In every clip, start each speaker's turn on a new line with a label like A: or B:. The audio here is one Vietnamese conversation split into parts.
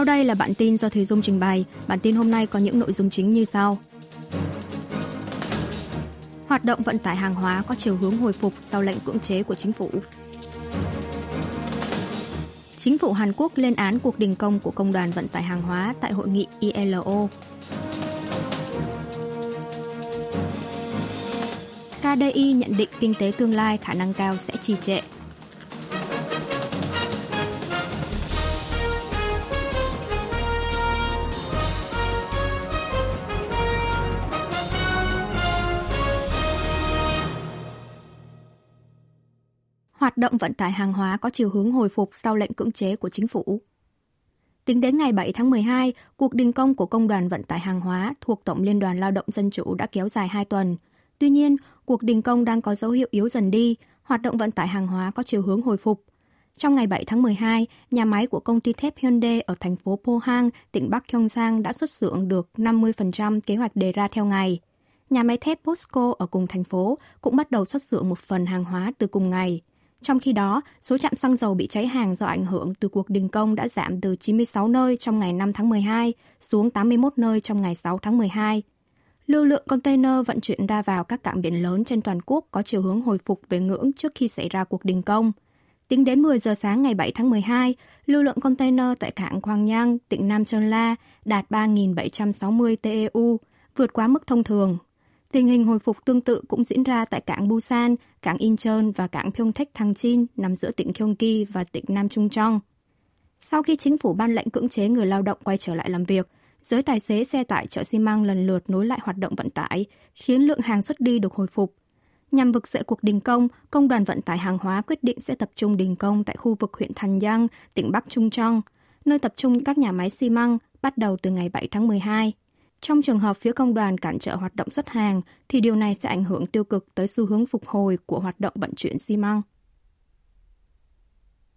A: Sau đây là bản tin do Thùy Dung trình bày. Bản tin hôm nay có những nội dung chính như sau. Hoạt động vận tải hàng hóa có chiều hướng hồi phục sau lệnh cưỡng chế của chính phủ. Chính phủ Hàn Quốc lên án cuộc đình công của Công đoàn Vận tải Hàng hóa tại hội nghị ILO. KDI nhận định kinh tế tương lai khả năng cao sẽ trì trệ. Hoạt động vận tải hàng hóa có chiều hướng hồi phục sau lệnh cưỡng chế của chính phủ. Tính đến ngày 7 tháng 12, cuộc đình công của Công đoàn Vận tải Hàng hóa thuộc Tổng Liên đoàn Lao động Dân chủ đã kéo dài 2 tuần. Tuy nhiên, cuộc đình công đang có dấu hiệu yếu dần đi, hoạt động vận tải hàng hóa có chiều hướng hồi phục. Trong ngày 7 tháng 12, nhà máy của công ty thép Hyundai ở thành phố Pohang, tỉnh Bắc Gyeongsang đã xuất xưởng được 50% kế hoạch đề ra theo ngày. Nhà máy thép POSCO ở cùng thành phố cũng bắt đầu xuất xưởng một phần hàng hóa từ cùng ngày. Trong khi đó, số trạm xăng dầu bị cháy hàng do ảnh hưởng từ cuộc đình công đã giảm từ 96 nơi trong ngày 5 tháng 12 xuống 81 nơi trong ngày 6 tháng 12. Lưu lượng container vận chuyển ra vào các cảng biển lớn trên toàn quốc có chiều hướng hồi phục về ngưỡng trước khi xảy ra cuộc đình công. Tính đến 10 giờ sáng ngày 7 tháng 12, lưu lượng container tại cảng Quang Nhang, tỉnh Nam Sơn La đạt 3.760 TEU, vượt quá mức thông thường Tình hình hồi phục tương tự cũng diễn ra tại cảng Busan, cảng Incheon và cảng Pyeongtaek Thangchin nằm giữa tỉnh Gyeonggi và tỉnh Nam Trung Trong. Sau khi chính phủ ban lệnh cưỡng chế người lao động quay trở lại làm việc, giới tài xế xe tải chợ xi măng lần lượt nối lại hoạt động vận tải, khiến lượng hàng xuất đi được hồi phục. Nhằm vực dậy cuộc đình công, Công đoàn Vận tải Hàng hóa quyết định sẽ tập trung đình công tại khu vực huyện Thành Giang, tỉnh Bắc Trung Trong, nơi tập trung các nhà máy xi măng bắt đầu từ ngày 7 tháng 12. Trong trường hợp phía công đoàn cản trở hoạt động xuất hàng, thì điều này sẽ ảnh hưởng tiêu cực tới xu hướng phục hồi của hoạt động vận chuyển xi măng.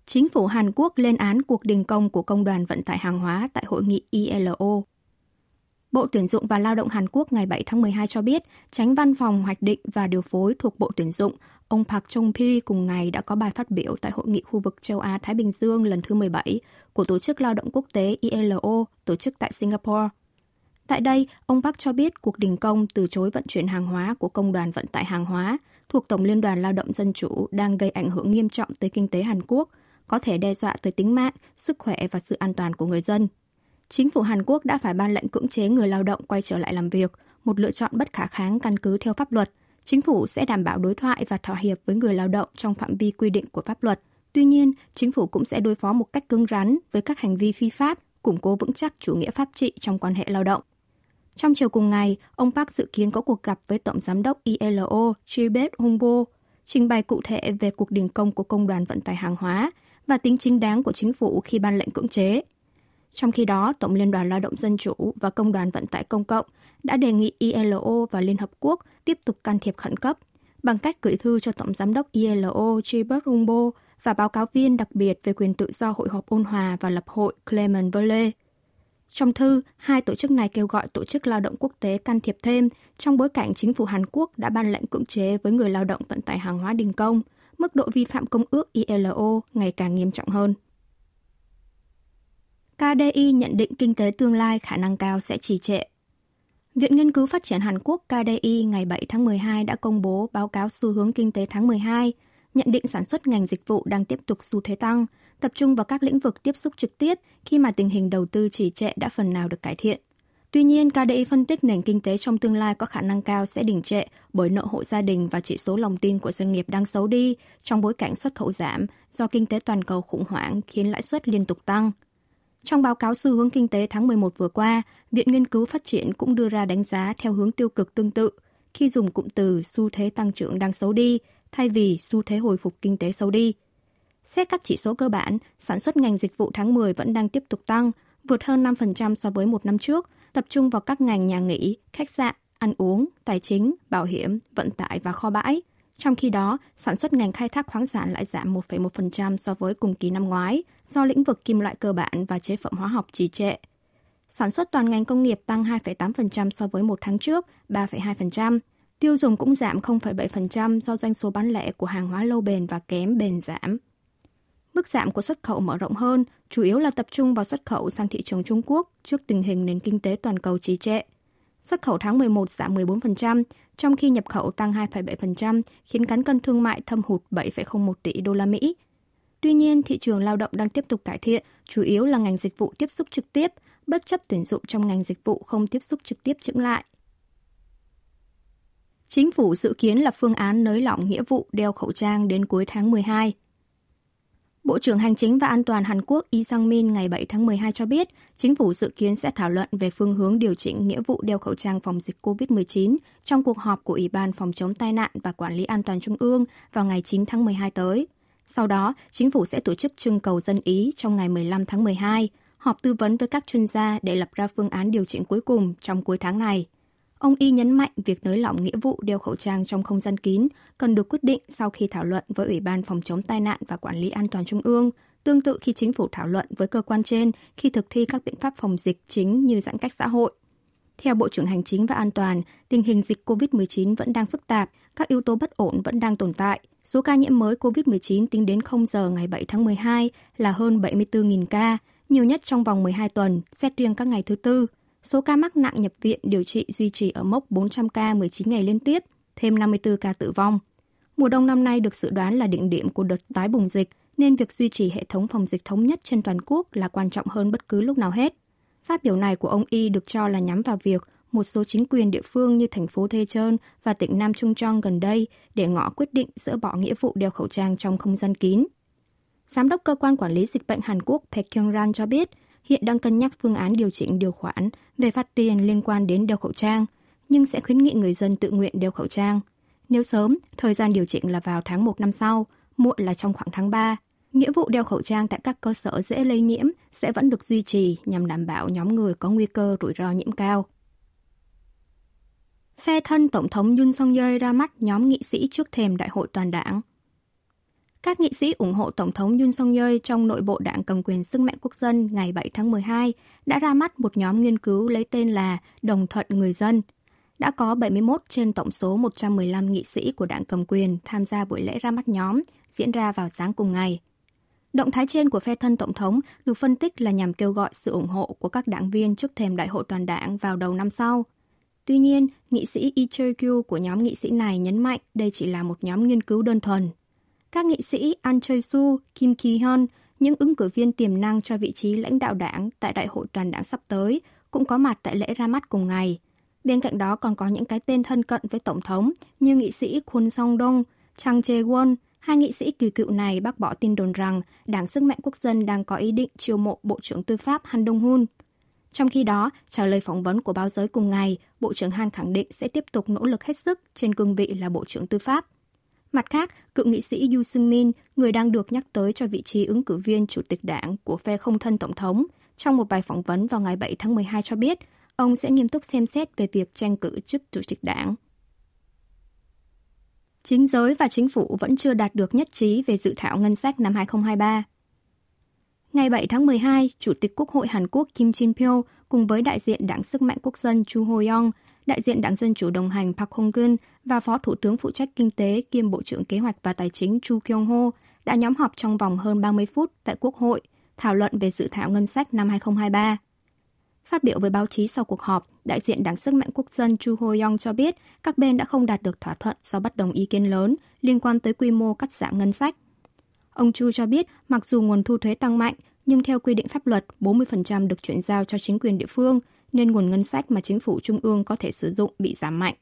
A: Chính phủ Hàn Quốc lên án cuộc đình công của Công đoàn Vận tải Hàng hóa tại hội nghị ILO. Bộ Tuyển dụng và Lao động Hàn Quốc ngày 7 tháng 12 cho biết, tránh văn phòng hoạch định và điều phối thuộc Bộ Tuyển dụng, ông Park Chung-pi cùng ngày đã có bài phát biểu tại Hội nghị khu vực châu Á-Thái Bình Dương lần thứ 17 của Tổ chức Lao động Quốc tế ILO tổ chức tại Singapore. Tại đây, ông Park cho biết cuộc đình công từ chối vận chuyển hàng hóa của Công đoàn Vận tải Hàng hóa thuộc Tổng Liên đoàn Lao động Dân chủ đang gây ảnh hưởng nghiêm trọng tới kinh tế Hàn Quốc, có thể đe dọa tới tính mạng, sức khỏe và sự an toàn của người dân. Chính phủ Hàn Quốc đã phải ban lệnh cưỡng chế người lao động quay trở lại làm việc, một lựa chọn bất khả kháng căn cứ theo pháp luật. Chính phủ sẽ đảm bảo đối thoại và thỏa hiệp với người lao động trong phạm vi quy định của pháp luật. Tuy nhiên, chính phủ cũng sẽ đối phó một cách cứng rắn với các hành vi phi pháp, củng cố vững chắc chủ nghĩa pháp trị trong quan hệ lao động. Trong chiều cùng ngày, ông Park dự kiến có cuộc gặp với Tổng Giám đốc ILO Chibet Humbo, trình bày cụ thể về cuộc đình công của Công đoàn Vận tải Hàng hóa và tính chính đáng của chính phủ khi ban lệnh cưỡng chế. Trong khi đó, Tổng Liên đoàn Lao động Dân chủ và Công đoàn Vận tải Công cộng đã đề nghị ILO và Liên Hợp Quốc tiếp tục can thiệp khẩn cấp bằng cách gửi thư cho Tổng Giám đốc ILO Gilbert Humbo và báo cáo viên đặc biệt về quyền tự do hội họp ôn hòa và lập hội Clement Verley. – trong thư, hai tổ chức này kêu gọi Tổ chức Lao động Quốc tế can thiệp thêm trong bối cảnh chính phủ Hàn Quốc đã ban lệnh cưỡng chế với người lao động vận tải hàng hóa đình công, mức độ vi phạm công ước ILO ngày càng nghiêm trọng hơn. KDI nhận định kinh tế tương lai khả năng cao sẽ trì trệ. Viện Nghiên cứu Phát triển Hàn Quốc KDI ngày 7 tháng 12 đã công bố báo cáo xu hướng kinh tế tháng 12, nhận định sản xuất ngành dịch vụ đang tiếp tục xu thế tăng, tập trung vào các lĩnh vực tiếp xúc trực tiếp khi mà tình hình đầu tư trì trệ đã phần nào được cải thiện. Tuy nhiên, KDI phân tích nền kinh tế trong tương lai có khả năng cao sẽ đình trệ bởi nợ hộ gia đình và chỉ số lòng tin của doanh nghiệp đang xấu đi trong bối cảnh xuất khẩu giảm do kinh tế toàn cầu khủng hoảng khiến lãi suất liên tục tăng. Trong báo cáo xu hướng kinh tế tháng 11 vừa qua, Viện Nghiên cứu Phát triển cũng đưa ra đánh giá theo hướng tiêu cực tương tự khi dùng cụm từ xu thế tăng trưởng đang xấu đi thay vì xu thế hồi phục kinh tế xấu đi. Xét các chỉ số cơ bản, sản xuất ngành dịch vụ tháng 10 vẫn đang tiếp tục tăng, vượt hơn 5% so với một năm trước, tập trung vào các ngành nhà nghỉ, khách sạn, ăn uống, tài chính, bảo hiểm, vận tải và kho bãi. Trong khi đó, sản xuất ngành khai thác khoáng sản lại giảm 1,1% so với cùng kỳ năm ngoái, do lĩnh vực kim loại cơ bản và chế phẩm hóa học trì trệ. Sản xuất toàn ngành công nghiệp tăng 2,8% so với một tháng trước, 3,2%. Tiêu dùng cũng giảm 0,7% do doanh số bán lẻ của hàng hóa lâu bền và kém bền giảm. Mức giảm của xuất khẩu mở rộng hơn, chủ yếu là tập trung vào xuất khẩu sang thị trường Trung Quốc trước tình hình nền kinh tế toàn cầu trì trệ. Xuất khẩu tháng 11 giảm 14%, trong khi nhập khẩu tăng 2,7%, khiến cán cân thương mại thâm hụt 7,01 tỷ đô la Mỹ. Tuy nhiên, thị trường lao động đang tiếp tục cải thiện, chủ yếu là ngành dịch vụ tiếp xúc trực tiếp, bất chấp tuyển dụng trong ngành dịch vụ không tiếp xúc trực tiếp chững lại. Chính phủ dự kiến là phương án nới lỏng nghĩa vụ đeo khẩu trang đến cuối tháng 12. Bộ trưởng Hành chính và An toàn Hàn Quốc Lee Sang-min ngày 7 tháng 12 cho biết, chính phủ dự kiến sẽ thảo luận về phương hướng điều chỉnh nghĩa vụ đeo khẩu trang phòng dịch COVID-19 trong cuộc họp của Ủy ban phòng chống tai nạn và quản lý an toàn trung ương vào ngày 9 tháng 12 tới. Sau đó, chính phủ sẽ tổ chức trưng cầu dân ý trong ngày 15 tháng 12, họp tư vấn với các chuyên gia để lập ra phương án điều chỉnh cuối cùng trong cuối tháng này. Ông Y nhấn mạnh việc nới lỏng nghĩa vụ đeo khẩu trang trong không gian kín cần được quyết định sau khi thảo luận với Ủy ban phòng chống tai nạn và quản lý an toàn trung ương, tương tự khi chính phủ thảo luận với cơ quan trên khi thực thi các biện pháp phòng dịch chính như giãn cách xã hội. Theo Bộ trưởng Hành chính và An toàn, tình hình dịch COVID-19 vẫn đang phức tạp, các yếu tố bất ổn vẫn đang tồn tại. Số ca nhiễm mới COVID-19 tính đến 0 giờ ngày 7 tháng 12 là hơn 74.000 ca, nhiều nhất trong vòng 12 tuần, xét riêng các ngày thứ Tư. Số ca mắc nặng nhập viện điều trị duy trì ở mốc 400 ca 19 ngày liên tiếp, thêm 54 ca tử vong. Mùa đông năm nay được dự đoán là đỉnh điểm của đợt tái bùng dịch, nên việc duy trì hệ thống phòng dịch thống nhất trên toàn quốc là quan trọng hơn bất cứ lúc nào hết. Phát biểu này của ông Y được cho là nhắm vào việc một số chính quyền địa phương như thành phố Thê Trơn và tỉnh Nam Trung Trong gần đây để ngõ quyết định dỡ bỏ nghĩa vụ đeo khẩu trang trong không gian kín. Giám đốc cơ quan quản lý dịch bệnh Hàn Quốc Park Kyung-ran cho biết, hiện đang cân nhắc phương án điều chỉnh điều khoản về phạt tiền liên quan đến đeo khẩu trang, nhưng sẽ khuyến nghị người dân tự nguyện đeo khẩu trang. Nếu sớm, thời gian điều chỉnh là vào tháng 1 năm sau, muộn là trong khoảng tháng 3. Nghĩa vụ đeo khẩu trang tại các cơ sở dễ lây nhiễm sẽ vẫn được duy trì nhằm đảm bảo nhóm người có nguy cơ rủi ro nhiễm cao. Phe thân Tổng thống Yoon song yeol ra mắt nhóm nghị sĩ trước thềm đại hội toàn đảng. Các nghị sĩ ủng hộ Tổng thống Yoon song yeol trong nội bộ đảng cầm quyền sức mạnh quốc dân ngày 7 tháng 12 đã ra mắt một nhóm nghiên cứu lấy tên là Đồng thuận người dân. Đã có 71 trên tổng số 115 nghị sĩ của đảng cầm quyền tham gia buổi lễ ra mắt nhóm diễn ra vào sáng cùng ngày. Động thái trên của phe thân Tổng thống được phân tích là nhằm kêu gọi sự ủng hộ của các đảng viên trước thềm đại hội toàn đảng vào đầu năm sau. Tuy nhiên, nghị sĩ Lee Chae-kyu của nhóm nghị sĩ này nhấn mạnh đây chỉ là một nhóm nghiên cứu đơn thuần. Các nghị sĩ An Choi-su, Kim Ki-hyun, những ứng cử viên tiềm năng cho vị trí lãnh đạo đảng tại đại hội toàn đảng sắp tới, cũng có mặt tại lễ ra mắt cùng ngày. Bên cạnh đó còn có những cái tên thân cận với Tổng thống như nghị sĩ Kwon Song-dong, Chang Jae-won, Hai nghị sĩ kỳ cựu này bác bỏ tin đồn rằng Đảng Sức mạnh Quốc dân đang có ý định chiêu mộ Bộ trưởng Tư pháp Han Dong-hun. Trong khi đó, trả lời phỏng vấn của báo giới cùng ngày, Bộ trưởng Han khẳng định sẽ tiếp tục nỗ lực hết sức trên cương vị là Bộ trưởng Tư pháp. Mặt khác, cựu nghị sĩ Yu Sung Min, người đang được nhắc tới cho vị trí ứng cử viên chủ tịch đảng của phe không thân tổng thống, trong một bài phỏng vấn vào ngày 7 tháng 12 cho biết, ông sẽ nghiêm túc xem xét về việc tranh cử chức chủ tịch đảng chính giới và chính phủ vẫn chưa đạt được nhất trí về dự thảo ngân sách năm 2023. Ngày 7 tháng 12, Chủ tịch Quốc hội Hàn Quốc Kim Jin Pyo cùng với đại diện Đảng Sức mạnh Quốc dân Chu Ho-yong đại diện Đảng Dân Chủ đồng hành Park Hong Gun và Phó Thủ tướng phụ trách Kinh tế kiêm Bộ trưởng Kế hoạch và Tài chính Chu Kyung Ho đã nhóm họp trong vòng hơn 30 phút tại Quốc hội thảo luận về dự thảo ngân sách năm 2023. Phát biểu với báo chí sau cuộc họp, đại diện Đảng Sức mạnh Quốc dân Chu Ho-yong cho biết các bên đã không đạt được thỏa thuận do bất đồng ý kiến lớn liên quan tới quy mô cắt giảm ngân sách. Ông Chu cho biết mặc dù nguồn thu thuế tăng mạnh, nhưng theo quy định pháp luật, 40% được chuyển giao cho chính quyền địa phương, nên nguồn ngân sách mà chính phủ trung ương có thể sử dụng bị giảm mạnh.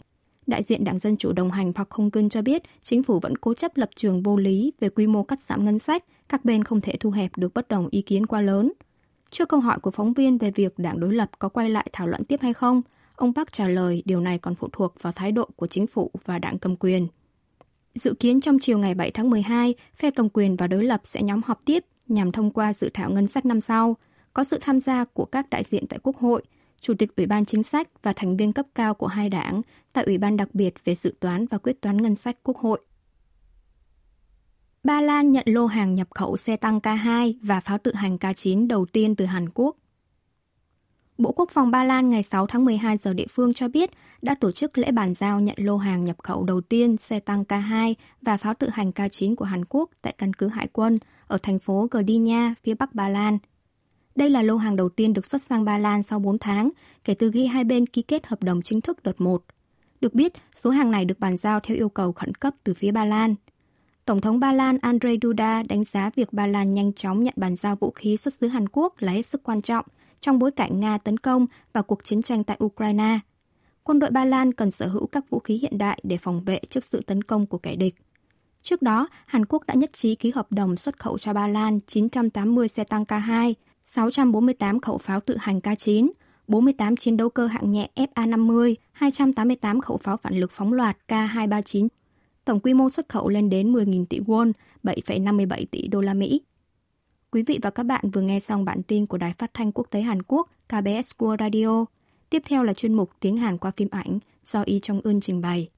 A: Đại diện Đảng Dân Chủ đồng hành Park Hong Kun cho biết chính phủ vẫn cố chấp lập trường vô lý về quy mô cắt giảm ngân sách, các bên không thể thu hẹp được bất đồng ý kiến quá lớn. Trước câu hỏi của phóng viên về việc đảng đối lập có quay lại thảo luận tiếp hay không, ông Park trả lời điều này còn phụ thuộc vào thái độ của chính phủ và đảng cầm quyền. Dự kiến trong chiều ngày 7 tháng 12, phe cầm quyền và đối lập sẽ nhóm họp tiếp nhằm thông qua dự thảo ngân sách năm sau, có sự tham gia của các đại diện tại Quốc hội, Chủ tịch Ủy ban Chính sách và thành viên cấp cao của hai đảng tại Ủy ban đặc biệt về dự toán và quyết toán ngân sách Quốc hội. Ba Lan nhận lô hàng nhập khẩu xe tăng K2 và pháo tự hành K9 đầu tiên từ Hàn Quốc. Bộ Quốc phòng Ba Lan ngày 6 tháng 12 giờ địa phương cho biết đã tổ chức lễ bàn giao nhận lô hàng nhập khẩu đầu tiên xe tăng K2 và pháo tự hành K9 của Hàn Quốc tại căn cứ hải quân ở thành phố Gdynia, phía bắc Ba Lan. Đây là lô hàng đầu tiên được xuất sang Ba Lan sau 4 tháng kể từ khi hai bên ký kết hợp đồng chính thức đợt 1. Được biết, số hàng này được bàn giao theo yêu cầu khẩn cấp từ phía Ba Lan. Tổng thống Ba Lan Andrzej Duda đánh giá việc Ba Lan nhanh chóng nhận bàn giao vũ khí xuất xứ Hàn Quốc là hết sức quan trọng trong bối cảnh Nga tấn công và cuộc chiến tranh tại Ukraine. Quân đội Ba Lan cần sở hữu các vũ khí hiện đại để phòng vệ trước sự tấn công của kẻ địch. Trước đó, Hàn Quốc đã nhất trí ký hợp đồng xuất khẩu cho Ba Lan 980 xe tăng K2, 648 khẩu pháo tự hành K9, 48 chiến đấu cơ hạng nhẹ FA-50, 288 khẩu pháo phản lực phóng loạt K239. Tổng quy mô xuất khẩu lên đến 10.000 tỷ won, 7,57 tỷ đô la Mỹ. Quý vị và các bạn vừa nghe xong bản tin của Đài Phát thanh Quốc tế Hàn Quốc KBS World Radio. Tiếp theo là chuyên mục Tiếng Hàn qua phim ảnh do Y Trong Ưn trình bày.